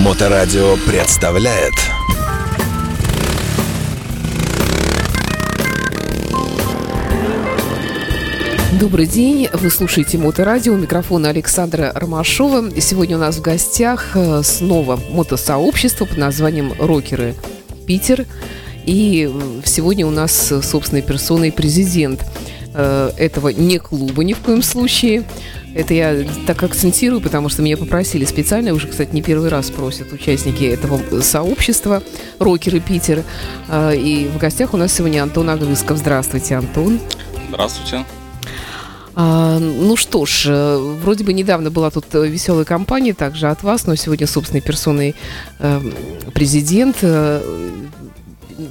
Моторадио представляет Добрый день, вы слушаете Моторадио, микрофона Александра Ромашова. Сегодня у нас в гостях э, снова мотосообщество под названием «Рокеры Питер». И э, сегодня у нас собственной персоной президент э, этого не клуба ни в коем случае. Это я так акцентирую, потому что меня попросили специально, уже, кстати, не первый раз просят участники этого сообщества «Рокеры Питер». И в гостях у нас сегодня Антон Агрысков. Здравствуйте, Антон. Здравствуйте. А, ну что ж, э, вроде бы недавно была тут э, веселая компания также от вас, но сегодня собственной персоной э, президент.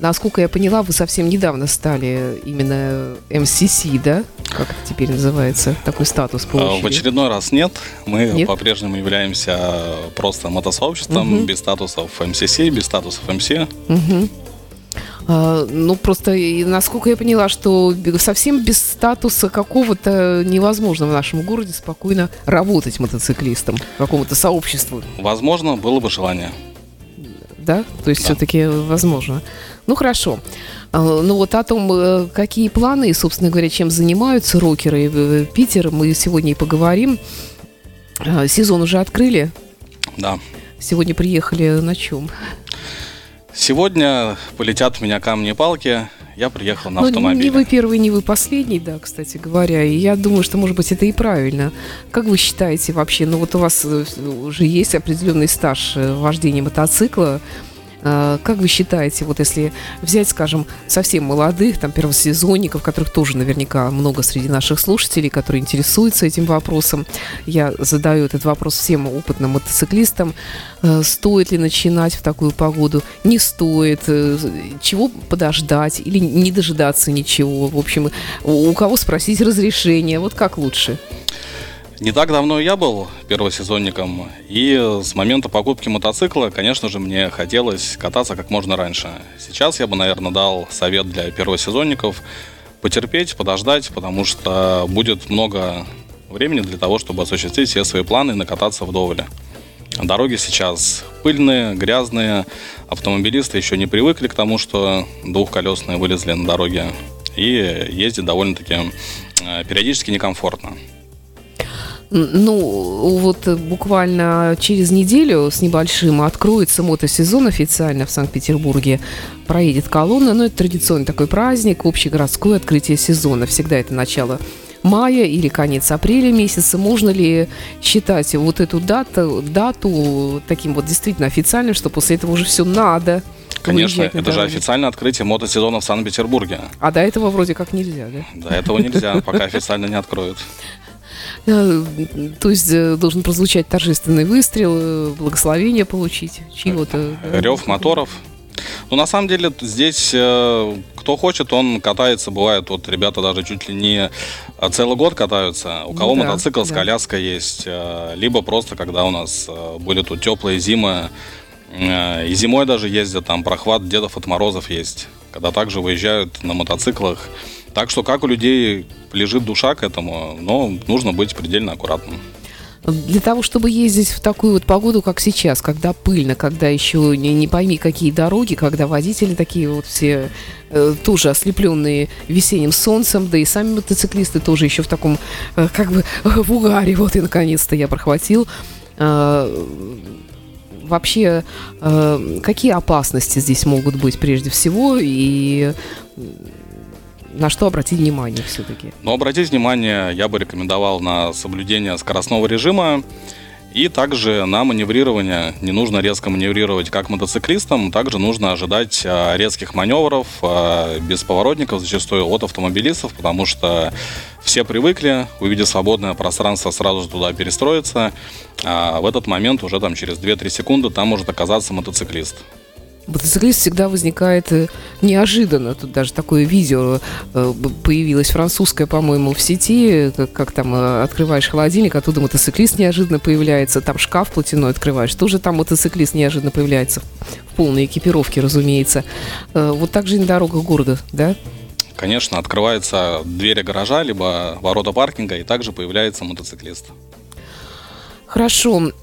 Насколько я поняла, вы совсем недавно стали именно МСС, да? Как это теперь называется? Такой статус А, получили. В очередной раз нет. Мы Нет? по-прежнему являемся просто мотосообществом Мгм. без статусов МСС, без статусов МС. Мгм. А, ну, просто, насколько я поняла, что совсем без статуса какого-то невозможно в нашем городе спокойно работать мотоциклистом, какому-то сообществу. Возможно, было бы желание. Да? То есть Да. все-таки возможно. Ну хорошо. А, Ну вот о том, э, какие планы и, собственно говоря, чем занимаются рокеры э, Питер, мы сегодня и поговорим. А, Сезон уже открыли. Да. Сегодня приехали на чем? Сегодня полетят в меня камни и палки. Я приехал на Ну, автомобиле. не вы первый, не вы последний, да, кстати говоря. И я думаю, что, может быть, это и правильно. Как вы считаете вообще? Ну вот у вас э, уже есть определенный стаж вождения мотоцикла. А, Как вы считаете, вот если взять, скажем, совсем молодых, там, первосезонников, которых тоже наверняка много среди наших слушателей, которые интересуются этим вопросом, я задаю этот вопрос всем опытным мотоциклистам, э, стоит ли начинать в такую погоду, не стоит, э, чего подождать или не дожидаться ничего, в общем, у кого спросить разрешение, вот как лучше? Не так давно я был первосезонником, и с момента покупки мотоцикла, конечно же, мне хотелось кататься как можно раньше. Сейчас я бы, наверное, дал совет для первосезонников потерпеть, подождать, потому что будет много времени для того, чтобы осуществить все свои планы и накататься вдоволь. Дороги сейчас пыльные, грязные, автомобилисты еще не привыкли к тому, что двухколесные вылезли на дороге, и ездить довольно-таки э, периодически некомфортно. Ну, вот э, буквально через неделю с небольшим откроется мотосезон официально в Санкт-Петербурге. Проедет колонна, но это традиционный такой праздник, общегородское открытие сезона. Всегда это начало мая или конец апреля месяца. Можно ли считать вот эту дату, дату таким вот действительно официальным, что после этого уже все надо? Конечно, на это же дороги? официальное открытие мотосезона в Санкт-Петербурге. А до этого вроде как нельзя, да? До этого нельзя, пока официально не откроют. Э, То есть э, должен прозвучать торжественный выстрел, э, благословение получить, чьего-то. да? Рев моторов. Ну, на самом деле, здесь э, кто хочет, он катается. Бывает, вот ребята даже чуть ли не целый год катаются. У Ну кого да, мотоцикл с да. коляской есть. э, Либо просто, когда у нас э, были тут теплые зимы, э, и зимой даже ездят, там прохват Дедов от Морозов есть. Когда также выезжают на мотоциклах. Так что, как у людей лежит душа к этому, но нужно быть предельно аккуратным. Для того, чтобы ездить в такую вот погоду, как сейчас, когда пыльно, когда еще не, не пойми какие дороги, когда водители такие вот все э, тоже ослепленные весенним солнцем, да и сами мотоциклисты тоже еще в таком, э, как бы, в угаре, вот и наконец-то я прохватил. Э, Вообще, э, какие опасности здесь могут быть прежде всего и на что обратить внимание все-таки? Но обратить внимание, я бы рекомендовал на соблюдение скоростного режима и также на маневрирование. Не нужно резко маневрировать как мотоциклистам, также нужно ожидать а, резких маневров, а, без поворотников зачастую от автомобилистов, потому что все привыкли, увидев свободное пространство, сразу же туда перестроиться. А в этот момент уже там через 2-3 секунды там может оказаться мотоциклист. Мотоциклист всегда возникает э, неожиданно. Тут даже такое видео э, появилось французское, по-моему, в сети, как, как там э, открываешь холодильник, оттуда мотоциклист неожиданно появляется, там шкаф платяной открываешь, тоже там мотоциклист неожиданно появляется в полной экипировке, разумеется. Э, Вот так же и на дорогах города, да? Конечно, открывается двери гаража, либо ворота паркинга, и также появляется мотоциклист. Хорошо.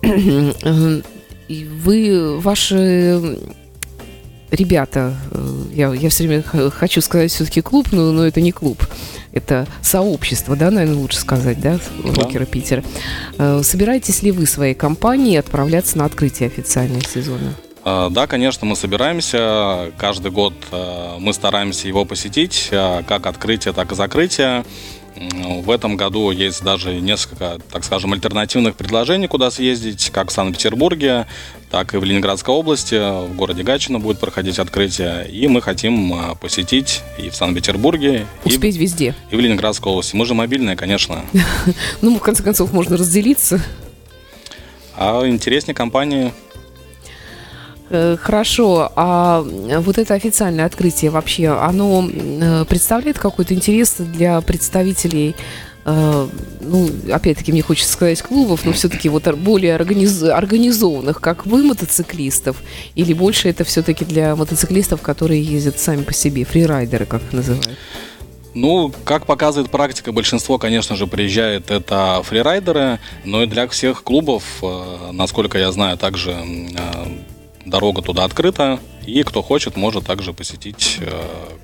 Э, вы, ваши ребята, э, я, я все время хочу сказать все-таки клуб, но, но это не клуб, это сообщество, да, наверное, лучше сказать, да, рокера да. Питера. Э, собираетесь ли вы своей компанией отправляться на открытие официального сезона? А, да, конечно, мы собираемся. Каждый год э, мы стараемся его посетить, как открытие, так и закрытие. В этом году есть даже несколько, так скажем, альтернативных предложений, куда съездить, как в Санкт-Петербурге, так и в Ленинградской области, в городе Гатчино будет проходить открытие. И мы хотим а, посетить и в Санкт-Петербурге, Успеть и, везде. И в Ленинградской области. Мы же мобильные, конечно. Ну, в конце концов, можно разделиться. А интереснее компании хорошо, а вот это официальное открытие вообще, оно э, представляет какой-то интерес для представителей э, ну, опять-таки, мне хочется сказать клубов, но все-таки вот более организ... организованных, как вы, мотоциклистов, или больше это все-таки для мотоциклистов, которые ездят сами по себе, фрирайдеры, как их называют? Ну, как показывает практика, большинство, конечно же, приезжает это фрирайдеры, но и для всех клубов, насколько я знаю, также дорога туда открыта, и кто хочет, может также посетить э,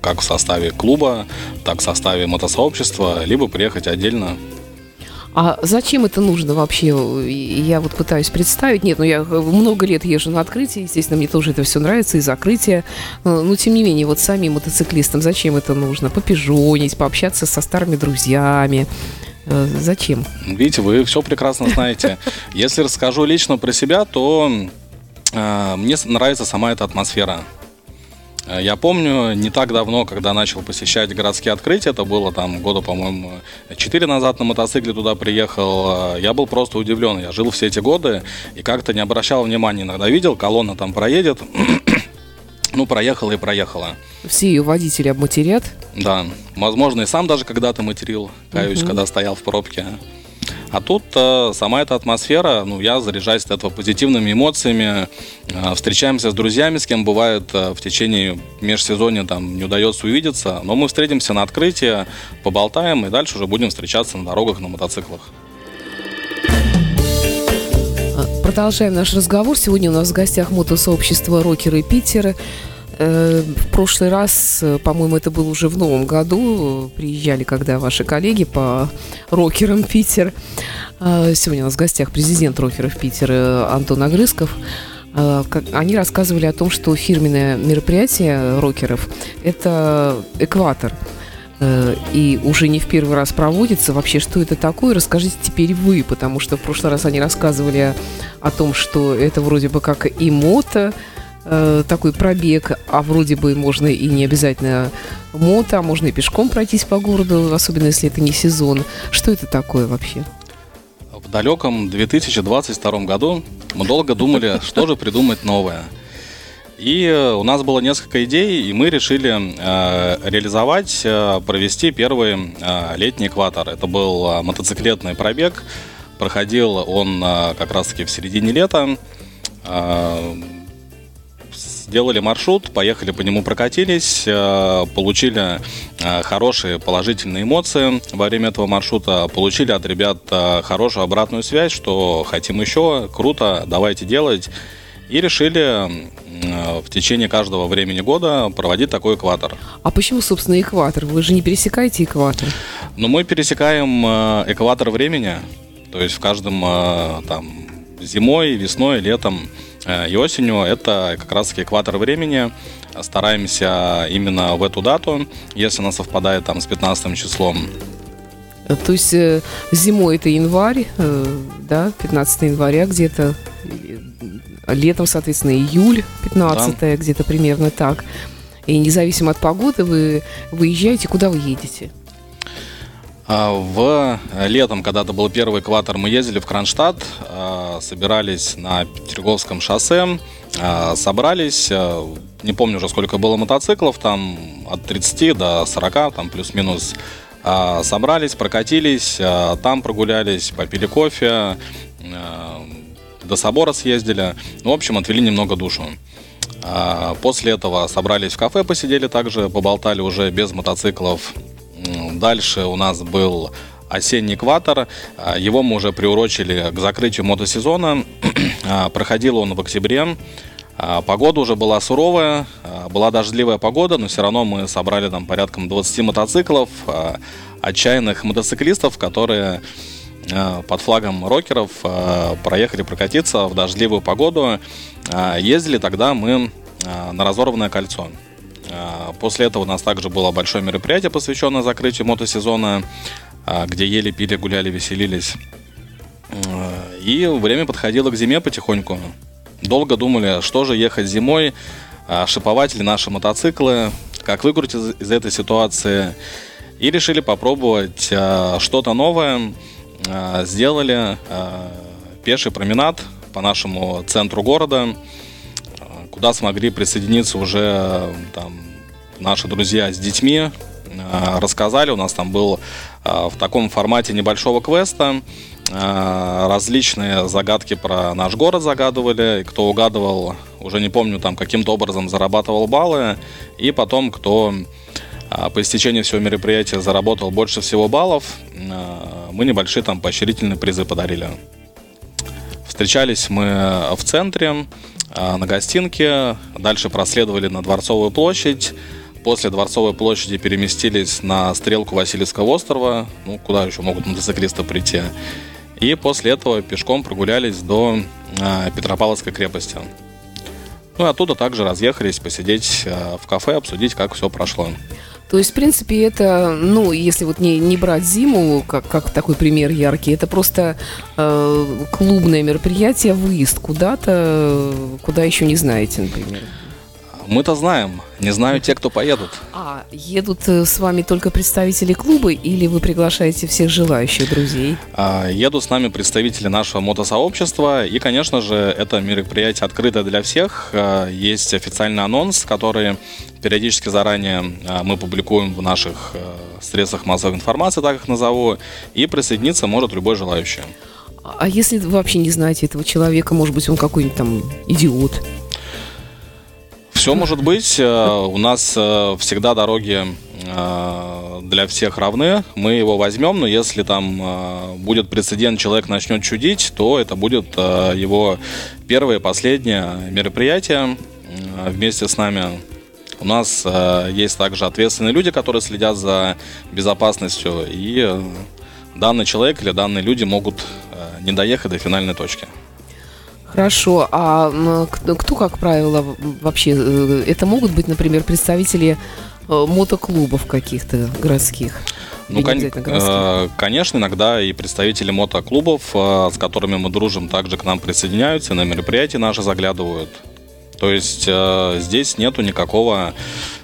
как в составе клуба, так в составе мотосообщества, либо приехать отдельно. А зачем это нужно вообще? Я вот пытаюсь представить. Нет, ну я много лет езжу на открытие, естественно, мне тоже это все нравится, и закрытие. Но, тем не менее, вот самим мотоциклистам зачем это нужно? Попижонить, пообщаться со старыми друзьями. Э, зачем? Видите, вы все прекрасно знаете. Если расскажу лично про себя, то Э, мне нравится сама эта атмосфера. Э, я помню, не так давно, когда начал посещать городские открытия, это было там года, по-моему, 4 назад на мотоцикле туда приехал, э, я был просто удивлен. Я жил все эти годы и как-то не обращал внимания. Иногда видел, колонна там проедет, ну, проехала и проехала. Все ее водители обматерят? Да, возможно, и сам даже когда-то материл, каюсь, угу. когда стоял в пробке. А тут э, сама эта атмосфера, ну, я заряжаюсь от этого позитивными эмоциями, э, встречаемся с друзьями, с кем бывает э, в течение межсезонья там не удается увидеться, но мы встретимся на открытии, поболтаем и дальше уже будем встречаться на дорогах на мотоциклах. Продолжаем наш разговор. Сегодня у нас в гостях мотосообщество «Рокеры Питера». Э, в прошлый раз, э, по-моему, это было уже в новом году, приезжали, когда ваши коллеги по рокерам Питер. А, сегодня у нас в гостях президент рокеров Питер Антон Огрызков. А, они рассказывали о том, что фирменное мероприятие рокеров – это экватор э, и уже не в первый раз проводится. Вообще, что это такое, расскажите теперь вы, потому что в прошлый раз они рассказывали о том, что это вроде бы как и мото, э, такой пробег, а вроде бы можно и не обязательно мото, а можно и пешком пройтись по городу, особенно если это не сезон. Что это такое вообще? В далеком 2022 году мы долго думали, что же придумать новое. И э, у нас было несколько идей, и мы решили э, реализовать, э, провести первый э, летний экватор. Это был э, мотоциклетный пробег. Проходил он э, как раз-таки в середине лета. Э, сделали маршрут, поехали по нему прокатились, э, получили э, хорошие положительные эмоции во время этого маршрута, получили от ребят э, хорошую обратную связь, что хотим еще, круто, давайте делать. И решили в течение каждого времени года проводить такой экватор. А почему, собственно, экватор? Вы же не пересекаете экватор? Ну, мы пересекаем экватор времени, то есть в каждом там зимой, весной, летом и осенью это как раз экватор времени. Стараемся именно в эту дату, если она совпадает там с 15 числом. Э, то есть э, зимой это январь, да, 15 января где-то, летом, соответственно, июль 15 да. где-то примерно так. И независимо от погоды вы выезжаете, куда вы едете? А, в летом, когда это был первый экватор, мы ездили в Кронштадт, а, собирались на Петерговском шоссе, а, собрались, не помню уже сколько было мотоциклов, там от 30 до 40, там плюс-минус, собрались, прокатились, там прогулялись, попили кофе, до собора съездили, ну, в общем, отвели немного душу. После этого собрались в кафе, посидели также, поболтали уже без мотоциклов, Дальше у нас был осенний экватор. Его мы уже приурочили к закрытию мотосезона. Проходил он в октябре. Погода уже была суровая, была дождливая погода, но все равно мы собрали там порядком 20 мотоциклов, отчаянных мотоциклистов, которые под флагом рокеров проехали прокатиться в дождливую погоду. Ездили тогда мы на разорванное кольцо. После этого у нас также было большое мероприятие, посвященное закрытию мотосезона, где ели, пили, гуляли, веселились. И время подходило к зиме потихоньку. Долго думали, что же ехать зимой, а, шиповать ли наши мотоциклы, как выкрутить из, из этой ситуации. И решили попробовать а, что-то новое. А, сделали пеший променад по нашему центру города, куда смогли присоединиться уже там, наши друзья с детьми. Рассказали, у нас там был в таком формате небольшого квеста Э, различные загадки про наш город загадывали. Кто угадывал, уже не помню, там каким-то образом зарабатывал баллы. И потом, кто э, по истечении всего мероприятия заработал больше всего баллов, э, мы небольшие там поощрительные призы подарили. Встречались мы в центре, на гостинке, дальше проследовали на Дворцовую площадь, После Дворцовой площади переместились на стрелку Васильевского острова, ну, куда еще могут мотоциклисты прийти. И после этого пешком прогулялись до э, Петропавловской крепости. Ну и оттуда также разъехались посидеть э, в кафе, обсудить, как все прошло. То есть, в принципе, это, ну, если вот не, не брать зиму, как, как такой пример яркий, это просто э, клубное мероприятие, выезд куда-то, куда еще не знаете, например. Мы-то знаем, не знаю те, кто поедут. А, едут э, с вами только представители клуба или вы приглашаете всех желающих друзей? А, едут с нами представители нашего мотосообщества. И, конечно же, это мероприятие открыто для всех. А, есть официальный анонс, который периодически заранее а, мы публикуем в наших а, средствах массовой информации, так их назову. И присоединиться может любой желающий. А если вы вообще не знаете этого человека, может быть, он какой-нибудь там идиот? Все может быть. Э, у нас э, всегда дороги э, для всех равны. Мы его возьмем, но если там будет прецедент, человек начнет чудить, то это будет его первое и последнее мероприятие вместе с нами. У нас есть также ответственные люди, которые следят за безопасностью, и данный человек или данные люди могут не доехать до финальной точки. Хорошо. А кто, как правило, вообще... Э, это могут быть, например, представители э, мотоклубов каких-то городских? Ну, кон- э, конечно, иногда и представители мотоклубов, с которыми мы дружим, также к нам присоединяются, на мероприятия наши заглядывают. То есть здесь нету никакого Э,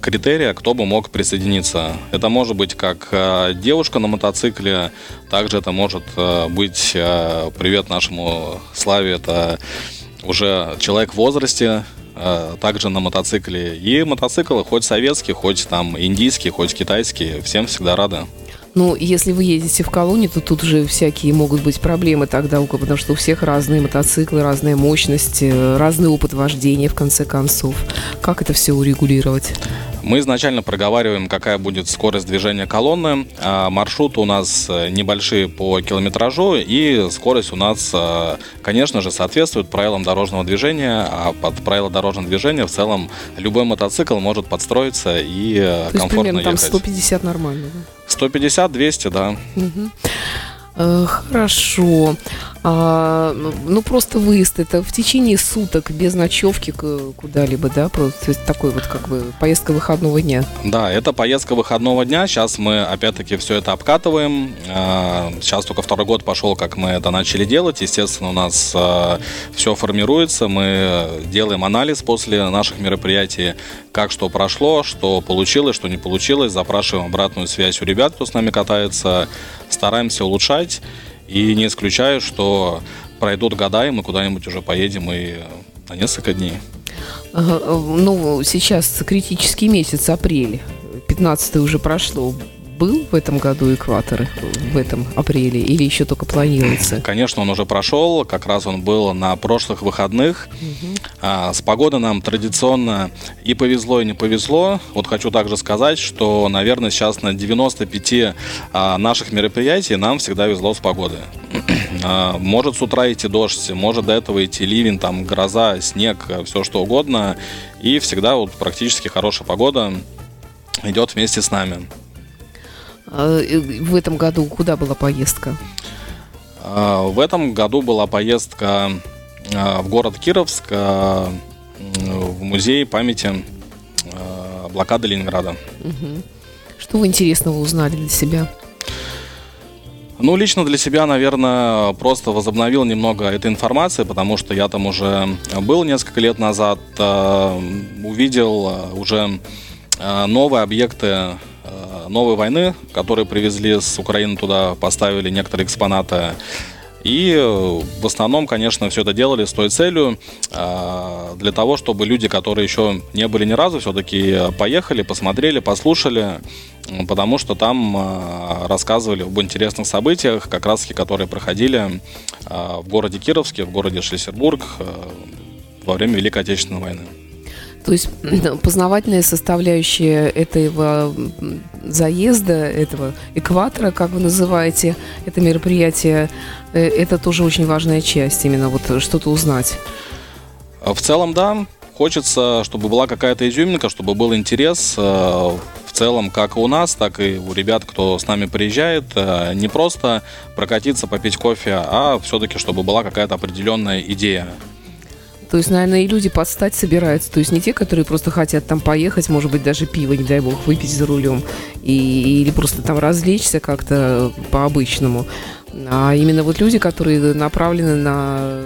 критерия, кто бы мог присоединиться. Это может быть как э, девушка на мотоцикле, также это может э, быть привет нашему Славе, это уже человек в возрасте, также на мотоцикле. И мотоциклы, хоть советские, хоть там индийские, хоть китайские, всем всегда рады. Ну, если вы едете в колонии, то тут уже всякие могут быть проблемы тогда, потому что у всех разные мотоциклы, разная мощность, разный опыт вождения, в конце концов. Как это все урегулировать? Мы изначально проговариваем, какая будет скорость движения колонны. А маршруты у нас э, небольшие по километражу, и скорость у нас, э, конечно же, соответствует правилам дорожного движения. А под правила дорожного движения в целом любой мотоцикл может подстроиться и э, То комфортно есть, примерно, ехать. там 150 нормально, да? 150-200, да. Угу. Э, хорошо. А, ну, просто выезд это в течение суток, без ночевки куда-либо, да? Просто такой вот как бы поездка выходного дня. Да, это поездка выходного дня. Сейчас мы опять-таки все это обкатываем. А, сейчас только второй год пошел, как мы это начали делать. Естественно, у нас а, все формируется. Мы делаем анализ после наших мероприятий, как что прошло, что получилось, что не получилось. Запрашиваем обратную связь у ребят, кто с нами катается. Стараемся улучшать. И не исключаю, что пройдут года, и мы куда-нибудь уже поедем и на несколько дней. Ну, сейчас критический месяц, апрель. 15 уже прошло. Был в этом году экватор в этом апреле или еще только планируется? Конечно, он уже прошел. Как раз он был на прошлых выходных. Угу. А, с погодой нам традиционно и повезло, и не повезло. Вот хочу также сказать, что, наверное, сейчас на 95 а, наших мероприятий нам всегда везло с погодой. А, может с утра идти дождь, может до этого идти ливень, там гроза, снег, все что угодно. И всегда вот практически хорошая погода идет вместе с нами. А, в этом году куда была поездка? А, в этом году была поездка а, в город Кировск, в музей памяти блокады Ленинграда. Что вы интересного узнали для себя? Ну, лично для себя, наверное, просто возобновил немного этой информации, потому что я там уже был несколько лет назад, увидел уже Э, новые объекты э, новой войны, которые привезли с Украины туда, поставили некоторые экспонаты. И э, в основном, конечно, все это делали с той целью, для того, чтобы люди, которые еще не были ни разу, все-таки поехали, посмотрели, послушали, потому что там рассказывали об интересных событиях, как раз таки, которые проходили в городе Кировске, в городе Шлиссербург во время Великой Отечественной войны. То есть познавательная составляющая этого заезда, этого экватора, как вы называете это мероприятие, э, это тоже очень важная часть, именно вот что-то узнать. В целом, да. Хочется, чтобы была какая-то изюминка, чтобы был интерес э, в целом как у нас, так и у ребят, кто с нами приезжает. Э, не просто прокатиться, попить кофе, а все-таки, чтобы была какая-то определенная идея то есть, наверное, и люди подстать собираются. То есть не те, которые просто хотят там поехать, может быть, даже пиво, не дай бог, выпить за рулем. И, или просто там развлечься как-то по-обычному. А именно вот люди, которые направлены на,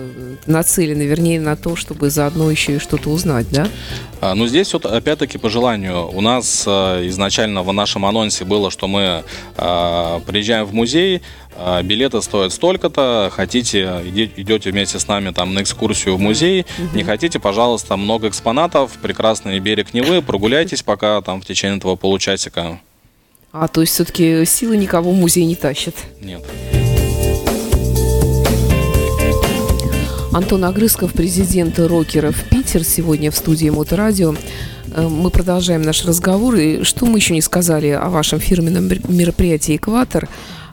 нацелены, вернее, на то, чтобы заодно еще и что-то узнать, да? А, ну, здесь вот опять-таки по желанию. У нас а, изначально в нашем анонсе было, что мы а, приезжаем в музей, билеты стоят столько-то, хотите, идете вместе с нами там на экскурсию в музей, угу. не хотите, пожалуйста, много экспонатов, прекрасный берег Невы, прогуляйтесь пока там в течение этого получасика. А, то есть все-таки силы никого в музей не тащат? Нет. Антон Агрысков, президент рокеров Питер, сегодня в студии Моторадио. Э, мы продолжаем наш разговор. И что мы еще не сказали о вашем фирменном мероприятии «Экватор»?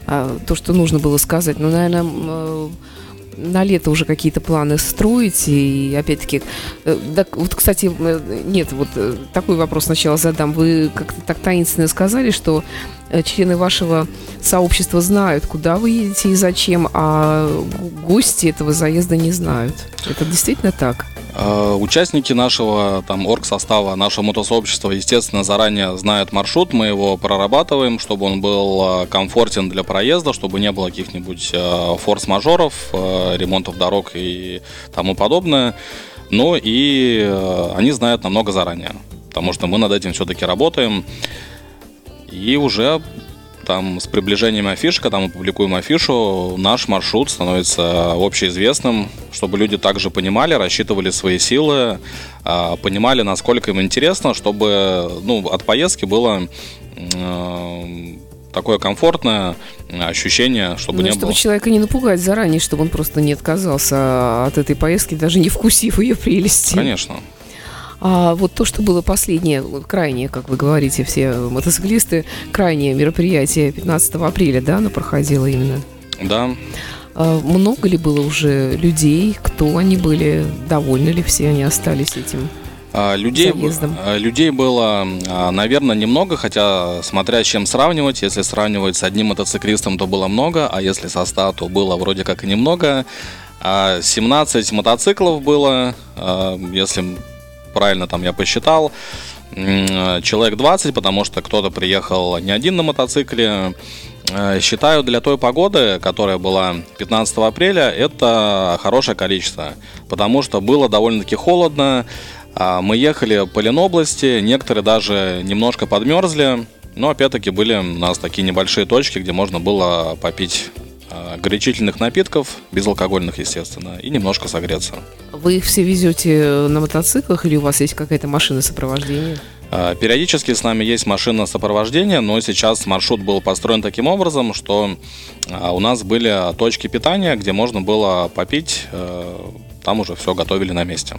А, то, что нужно было сказать. Ну, наверное, э, на лето уже какие-то планы строить. И опять-таки, э, так, вот, кстати, э, нет, вот такой вопрос сначала задам. Вы как-то так таинственно сказали, что члены вашего сообщества знают, куда вы едете и зачем, а гости этого заезда не знают. Это действительно так? Э, участники нашего там орг-состава, нашего мотосообщества, естественно, заранее знают маршрут, мы его прорабатываем, чтобы он был э, комфортен для проезда, чтобы не было каких-нибудь э, форс-мажоров, ремонтов дорог и тому подобное. Ну и они знают намного заранее, потому что мы над этим все-таки работаем. И уже там с приближением афиши, когда мы публикуем афишу, наш маршрут становится общеизвестным, чтобы люди также понимали, рассчитывали свои силы, а, понимали, насколько им интересно, чтобы ну, от поездки было такое комфортное ощущение, чтобы ну, не чтобы было. человека не напугать заранее, чтобы он просто не отказался от этой поездки, даже не вкусив ее прелести. Конечно. А вот то, что было последнее, крайнее, как вы говорите, все мотоциклисты, крайнее мероприятие 15 апреля, да, оно проходило именно? Да. А много ли было уже людей? Кто они были? Довольны ли все они остались этим? А, людей, заездом? А, людей было, наверное, немного, хотя смотря с чем сравнивать. Если сравнивать с одним мотоциклистом, то было много, а если со 100, то было вроде как и немного. 17 мотоциклов было, если правильно там я посчитал, человек 20, потому что кто-то приехал не один на мотоцикле. Э, считаю, для той погоды, которая была 15 апреля, это хорошее количество, потому что было довольно-таки холодно. А мы ехали по Ленобласти, некоторые даже немножко подмерзли, но опять-таки были у нас такие небольшие точки, где можно было попить горячительных напитков, безалкогольных, естественно, и немножко согреться. Вы их все везете на мотоциклах или у вас есть какая-то машина сопровождения? А, периодически с нами есть машина сопровождения, но сейчас маршрут был построен таким образом, что а, у нас были точки питания, где можно было попить, э, там уже все готовили на месте.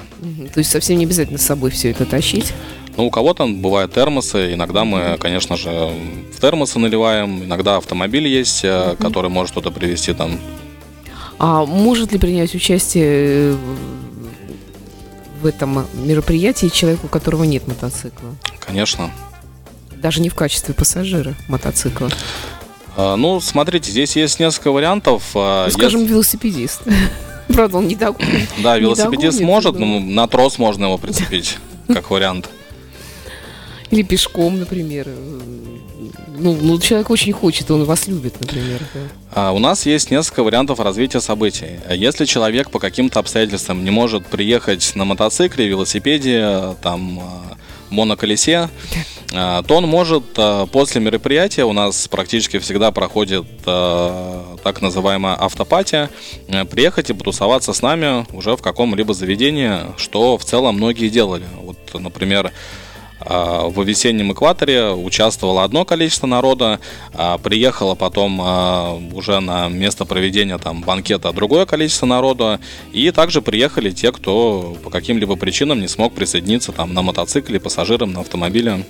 То есть совсем не обязательно с собой все это тащить? Ну, у кого-то бывают термосы, иногда мы, конечно же, в термосы наливаем, иногда автомобиль есть, mm-hmm. который может что-то привезти там. А может ли принять участие э, в этом мероприятии человеку, у которого нет мотоцикла? Конечно. Даже не в качестве пассажира мотоцикла? А, ну, смотрите, здесь есть несколько вариантов. А, ну, скажем, есть... велосипедист. Правда, он не догонит. Да, велосипедист может, но на трос можно его прицепить, как вариант. Или пешком, например. Ну, ну, человек очень хочет, он вас любит, например. А, у нас есть несколько вариантов развития событий. Если человек по каким-то обстоятельствам не может приехать на мотоцикле, велосипеде, там, а, моноколесе, а, то он может а, после мероприятия, у нас практически всегда проходит так называемая автопатия, приехать и потусоваться с нами уже в каком-либо заведении, что в целом многие делали. Вот, например, в весеннем экваторе участвовало одно количество народа, а приехало потом а, уже на место проведения там банкета другое количество народа, и также приехали те, кто по каким-либо причинам не смог присоединиться там на мотоцикле, пассажирам, на автомобиле.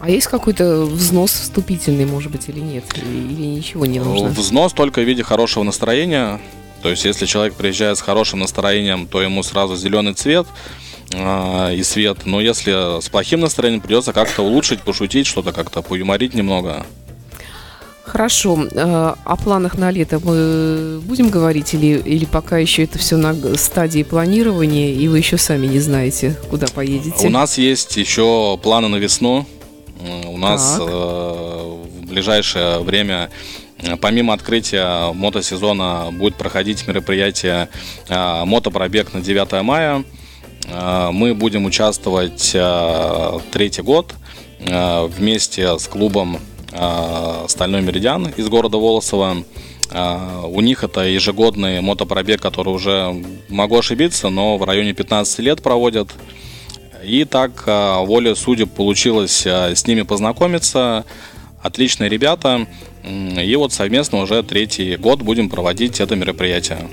А есть какой-то взнос вступительный, может быть, или нет? Или ничего не нужно? Взнос только в виде хорошего настроения. То есть, если человек приезжает с хорошим настроением, то ему сразу зеленый цвет – э, и свет. Но если с плохим настроением, придется как-то улучшить, пошутить, что-то как-то поюморить немного. Хорошо. Э, о планах на лето мы будем говорить или, или пока еще это все на стадии планирования, и вы еще сами не знаете, куда поедете? У нас есть еще планы на весну. У нас э, в ближайшее время Помимо открытия мотосезона будет проходить мероприятие э, мотопробег на 9 мая. Э, мы будем участвовать э, третий год э, вместе с клубом «Стальной Меридиан» из города Волосово. У них это ежегодный мотопробег, который уже, могу ошибиться, но в районе 15 лет проводят. И так воля судеб получилось с ними познакомиться. Отличные ребята. И вот совместно уже третий год будем проводить это мероприятие.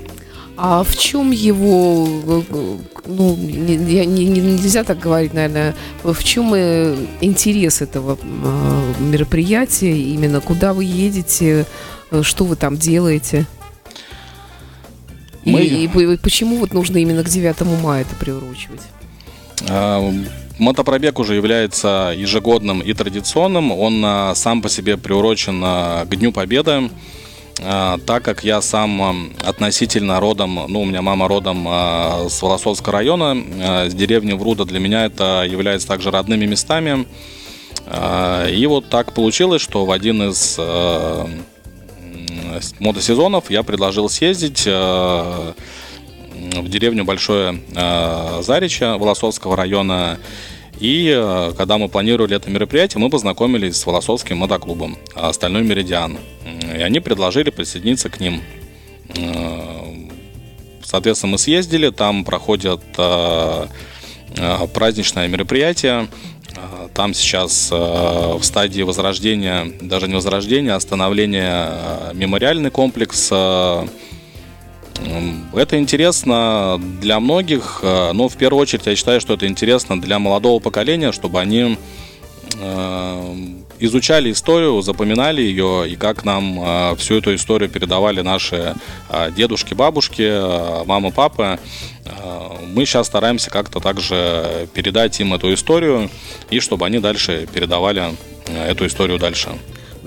А в чем его, ну, не, не, нельзя так говорить, наверное, в чем э, интерес этого а, мероприятия, именно куда вы едете, э, что вы там делаете? Мы... И, и почему вот нужно именно к 9 мая это приурочивать? А, мотопробег уже является ежегодным и традиционным. Он а, сам по себе приурочен к Дню Победы. А, так как я сам относительно родом, ну, у меня мама родом а, с Волосовского района, а, с деревни Вруда, для меня это является также родными местами. И вот так получилось, что в один из мотосезонов я предложил съездить в деревню Большое Заречье Волосовского района и э, когда мы планировали это мероприятие, мы познакомились с Волосовским мотоклубом «Остальной Меридиан». И они предложили присоединиться к ним. Э, соответственно, мы съездили, там проходят э, праздничное мероприятие. Там сейчас в стадии возрождения, даже не возрождения, а становления мемориальный комплекс это интересно для многих, э, но в первую очередь я считаю, что это интересно для молодого поколения, чтобы они э, изучали историю, запоминали ее и как нам э, всю эту историю передавали наши дедушки, бабушки, мамы, папы. Мы сейчас стараемся как-то также передать им эту историю и чтобы они дальше передавали эту историю дальше.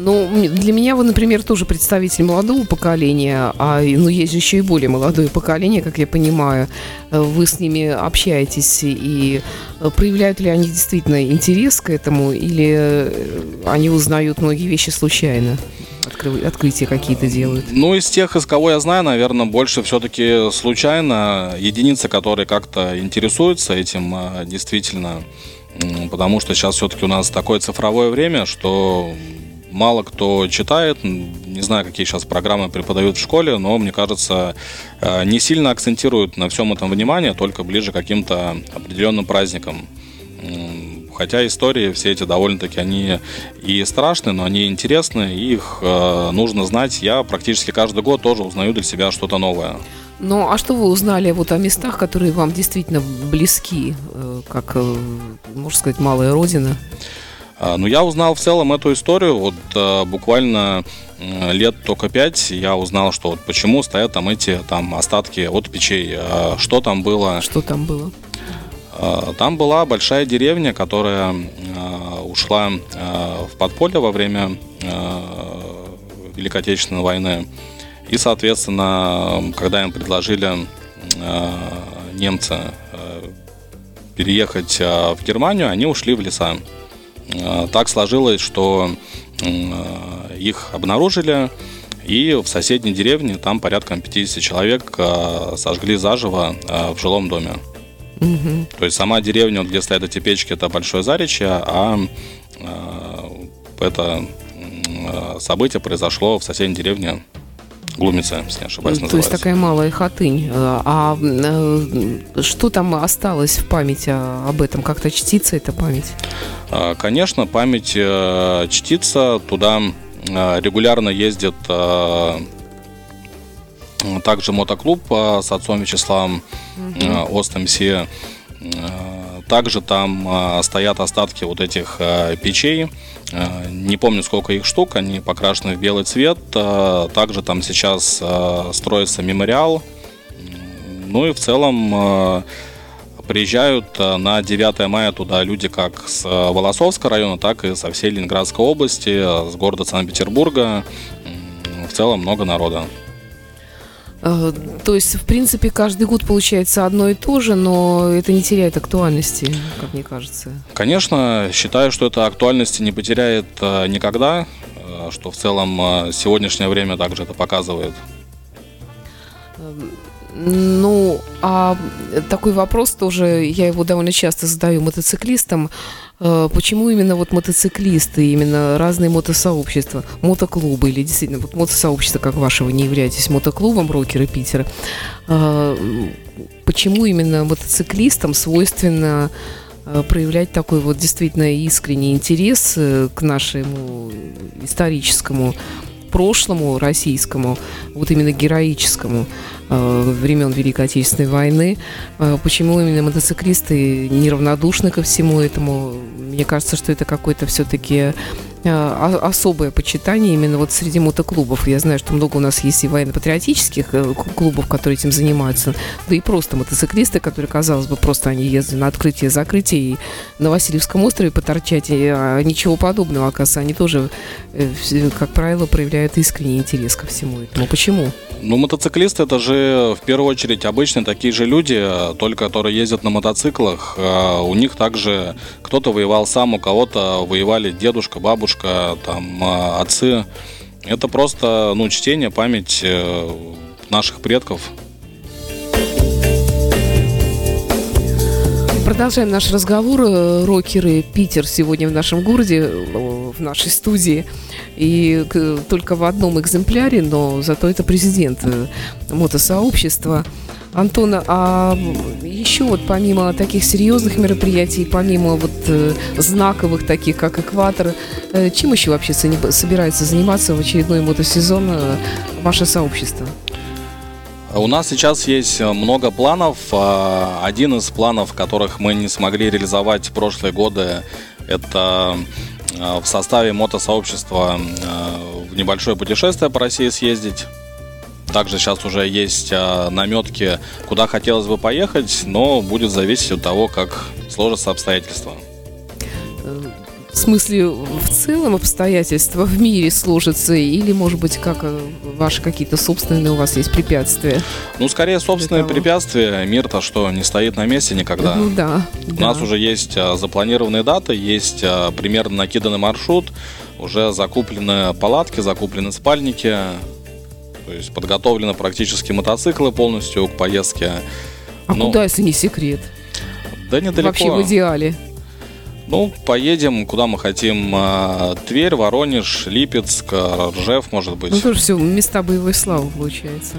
Ну, для меня вы, например, тоже представитель молодого поколения, а ну, есть еще и более молодое поколение, как я понимаю. Вы с ними общаетесь, и э, проявляют ли они действительно интерес к этому, или э, они узнают многие вещи случайно? Откры... Открытия какие-то делают? Ну, из тех, из кого я знаю, наверное, больше все-таки случайно. Единицы, которые как-то интересуются этим, действительно. Потому что сейчас все-таки у нас такое цифровое время, что мало кто читает. Не знаю, какие сейчас программы преподают в школе, но, мне кажется, э, не сильно акцентируют на всем этом внимание, только ближе к каким-то определенным праздникам. Хотя истории все эти довольно-таки они и страшные, но они интересны, их э, нужно знать. Я практически каждый год тоже узнаю для себя что-то новое. Ну, а что вы узнали вот о местах, которые вам действительно близки, э, как, э, можно сказать, малая родина? А, ну, я узнал в целом эту историю. Вот э, буквально лет только пять я узнал, что вот почему стоят там эти там остатки от печей. А что там было? Что там было? А, там была большая деревня, которая ушла в подполье во время Великой Отечественной войны. И, соответственно, когда им предложили немцы переехать в Германию, они ушли в леса. Э, так сложилось, что э, их обнаружили, и в соседней деревне там порядка 50 человек э, сожгли заживо в жилом доме. Угу. То есть сама деревня, где стоят эти печки, это Большое Заречье, а это событие произошло в соседней деревне Глумица, если не ошибаюсь, называется. То есть такая малая хатынь. А э, что там осталось в памяти об этом? Как-то чтится эта память? А, конечно, память э, чтится. Туда э, регулярно ездит также мотоклуб с отцом Вячеславом угу. Ост-МС. Также там стоят остатки вот этих печей Э, не помню, сколько их штук, они покрашены в белый цвет. Э, также там сейчас э, строится мемориал. Ну и в целом приезжают на 9 мая туда люди как с Волосовского района, так и со всей Ленинградской области, с города Санкт-Петербурга. В целом много народа. Э, то есть, в принципе, каждый год получается одно и то же, но это не теряет актуальности, как мне кажется. Конечно, считаю, что это актуальности не потеряет э, никогда, э, что в целом сегодняшнее время также это показывает. Эм, ну, а такой вопрос тоже, я его довольно часто задаю мотоциклистам. Э, почему именно вот мотоциклисты, именно разные мотосообщества, мотоклубы или действительно вот мотосообщество, как вашего, не являетесь мотоклубом рокеры Питера? Э, почему именно мотоциклистам свойственно э, проявлять такой вот действительно искренний интерес к нашему историческому прошлому российскому, вот именно героическому э, времен Великой Отечественной войны. Э, почему именно мотоциклисты неравнодушны ко всему этому? Мне кажется, что это какой-то все-таки особое почитание именно вот среди мотоклубов. Я знаю, что много у нас есть и военно-патриотических э, клубов, которые этим занимаются, да и просто мотоциклисты, которые, казалось бы, просто они ездят на открытие-закрытие и на Васильевском острове поторчать, и а, ничего подобного, оказывается, они тоже, э, как правило, проявляют искренний интерес ко всему этому. Почему? Ну, мотоциклисты это же в первую очередь обычные такие же люди, только которые ездят на мотоциклах. У них также кто-то воевал сам, у кого-то воевали дедушка, бабушка, бабушка, там, а, отцы. Это просто, ну, чтение, память э, наших предков. Продолжаем наш разговор. Э, рокеры Питер сегодня в нашем городе, э, в нашей студии. И только в одном экземпляре, но зато это президент мотосообщества. Антона, а еще вот помимо таких серьезных мероприятий, помимо вот э, знаковых таких, как экватор, э, чем еще вообще собирается заниматься в очередной мотосезон э, ваше сообщество? У нас сейчас есть много планов. А, один из планов, которых мы не смогли реализовать в прошлые годы, это в составе мотосообщества в небольшое путешествие по России съездить. Также сейчас уже есть а, наметки, куда хотелось бы поехать, но будет зависеть от того, как сложатся обстоятельства. В смысле, в целом обстоятельства в мире сложатся, или, может быть, как э, ваши какие-то собственные у вас есть препятствия? Ну, скорее, собственные препятствия. Мир-то что, не стоит на месте никогда. Ну да. У да. нас уже есть а, запланированные даты, есть а, примерно накиданный маршрут, уже закуплены палатки, закуплены спальники, то есть подготовлены практически мотоциклы полностью к поездке. А Но... куда, если не секрет? Да недалеко. Вообще в идеале. Ну, поедем, куда мы хотим. А, Тверь, Воронеж, Липецк, Ржев, может быть. Ну, тоже все, места боевой славы, получается.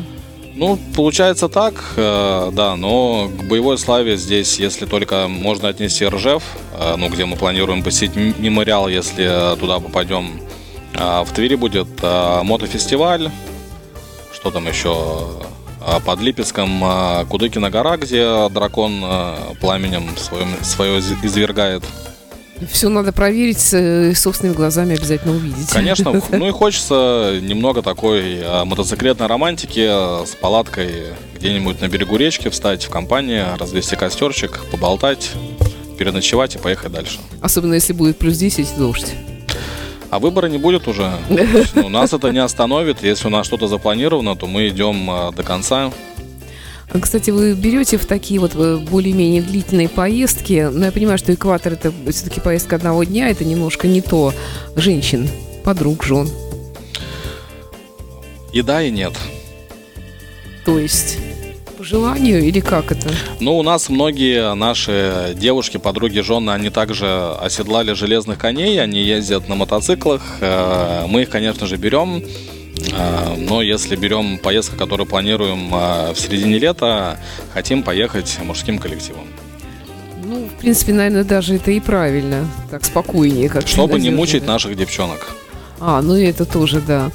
Ну, получается так, э, да, но к боевой славе здесь, если только можно отнести Ржев, э, ну, где мы планируем посетить мемориал, если туда попадем. А в Твери будет э, мотофестиваль, что там еще, а под Липецком э, Кудыкина гора, где дракон э, пламенем свое из- извергает. Все надо проверить, э, собственными глазами обязательно увидеть. Конечно, ну и хочется немного такой мотоциклетной романтики с палаткой где-нибудь на берегу речки встать в компании, развести костерчик, поболтать, переночевать и поехать дальше. Особенно если будет плюс 10 и дождь. А выбора не будет уже. Ну, нас это не остановит. Если у нас что-то запланировано, то мы идем э, до конца. А, Кстати, вы берете в такие вот э, более-менее длительные поездки, но я понимаю, что экватор это все-таки поездка одного дня, это немножко не то. Женщин, подруг, жен. И да, и нет. То есть по желанию или как это? Ну, у нас многие наши девушки, подруги, жены, они также оседлали железных коней, они ездят на мотоциклах. Э, Мы их, конечно же, берем. Э, Но если берем поездку, которую планируем э, в середине лета, хотим поехать мужским коллективом. Ну, в принципе, наверное, даже это и правильно. Так спокойнее, как Чтобы не мучить наших девчонок. А, ну и это тоже, да.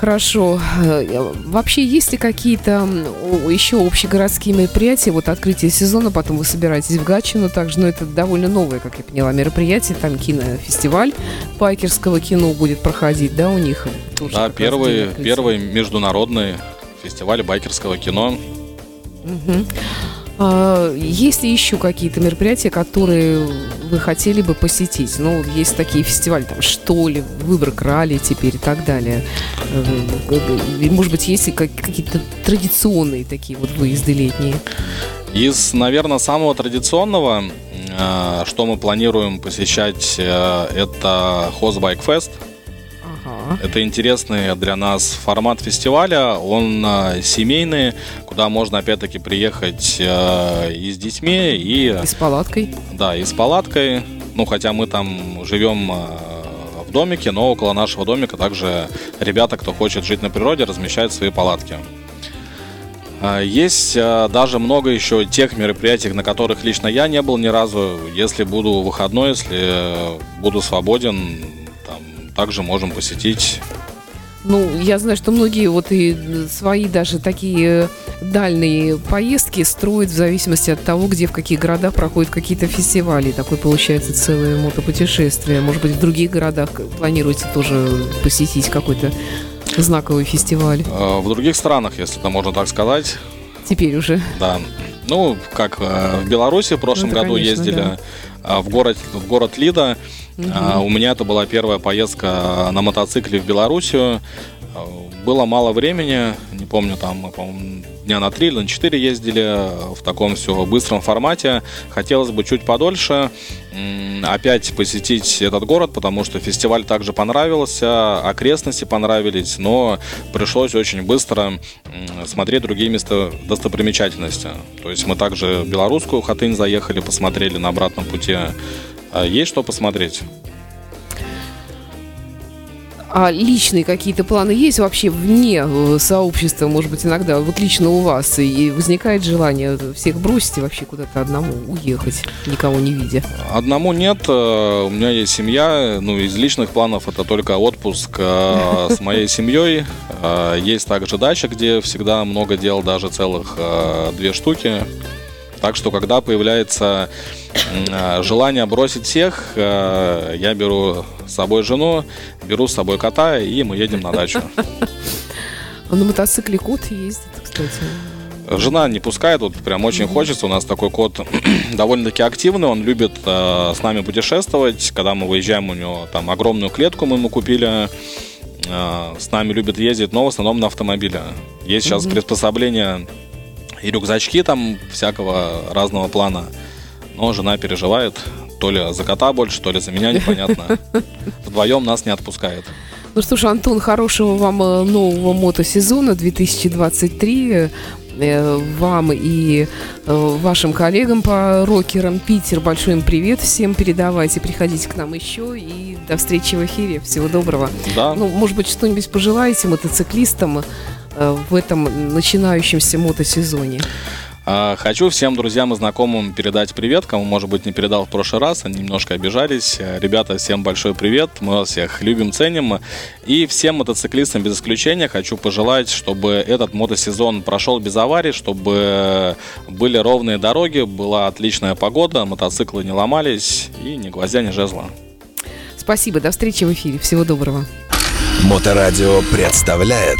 Хорошо. Э, Вообще, есть ли какие-то еще общегородские мероприятия? Вот открытие сезона, потом вы собираетесь в Гатчину также, но это довольно новое, как я поняла, мероприятие. Там кинофестиваль байкерского кино будет проходить, да, у них? Тоже Да, первый, первый международный фестиваль байкерского кино. Мгм. А, есть ли еще какие-то мероприятия, которые вы хотели бы посетить? Ну, есть такие фестивали, там, что ли, выбор ралли теперь и так далее. Э, и, Может быть, есть какие-то традиционные такие вот выезды летние? Из, наверное, самого традиционного, э, что мы планируем посещать, э, это Хозбайк Фест. Ага. Это интересный для нас формат фестиваля. Он э, семейный, куда можно опять-таки приехать э, и с детьми, и, И с палаткой? да, и с палаткой. Ну, хотя мы там живем э, в домике, но около нашего домика также ребята, кто хочет жить на природе, размещают свои палатки. А, Есть даже много еще тех мероприятий, на которых лично я не был ни разу. Если буду выходной, если э, буду свободен, также можем посетить. Ну, я знаю, что многие вот и свои даже такие дальние поездки строят в зависимости от того, где в каких городах проходят какие-то фестивали. Такое получается целое мотопутешествие. Может быть, в других городах планируете тоже посетить какой-то знаковый фестиваль. Э, В других странах, если это можно так сказать, Теперь уже. да. Ну, как э, в Беларуси в прошлом Ну, году конечно, ездили да. э, в город, в город Лида. А, У меня это была первая поездка на мотоцикле в Белоруссию. Было мало времени, не помню, там, мы, по-моему, дня на три или на четыре ездили в таком все быстром формате. Хотелось бы чуть подольше опять посетить этот город, потому что фестиваль также понравился, окрестности понравились, но пришлось очень быстро смотреть другие места достопримечательности. То есть мы также в белорусскую Хатынь заехали, посмотрели на обратном пути. А Есть что посмотреть. А личные какие-то планы есть вообще вне э, сообщества, может быть, иногда, вот лично у вас, и возникает желание всех бросить и вообще куда-то одному уехать, никого не видя? Одному нет, э, у меня есть семья, ну, из личных планов это только отпуск э, с моей семьей. Э, Есть также дача, где всегда много дел, даже целых две штуки. Так что, когда появляется э, желание бросить всех, э, я беру с собой жену, беру с собой кота, и мы едем на дачу. А на мотоцикле кот ездит, кстати. Жена не пускает, вот прям очень хочется. У нас такой кот довольно-таки активный, он любит э, с нами путешествовать. Когда мы выезжаем, у него там огромную клетку мы ему купили. Э, с нами любит ездить, но в основном на автомобиле. Есть сейчас приспособления и рюкзачки там всякого разного плана. Но жена переживает, то ли за кота больше, то ли за меня, непонятно. Вдвоем нас не отпускает. Ну что ж, Антон, хорошего вам э, нового мотосезона 2023. Э, Вам и э, вашим коллегам по рокерам Питер большой им привет всем передавайте. Приходите к нам еще и до встречи в эфире. Всего доброго. Да, Ну, может быть, что-нибудь пожелаете мотоциклистам в этом начинающемся мотосезоне? А, хочу всем друзьям и знакомым передать привет, кому, может быть, не передал в прошлый раз, они немножко обижались. Ребята, всем большой привет, мы вас всех любим, ценим. И всем мотоциклистам без исключения хочу пожелать, чтобы этот мотосезон прошел без аварий, чтобы были ровные дороги, была отличная погода, мотоциклы не ломались и ни гвоздя, ни жезла. Спасибо, до встречи в эфире, всего доброго. Моторадио представляет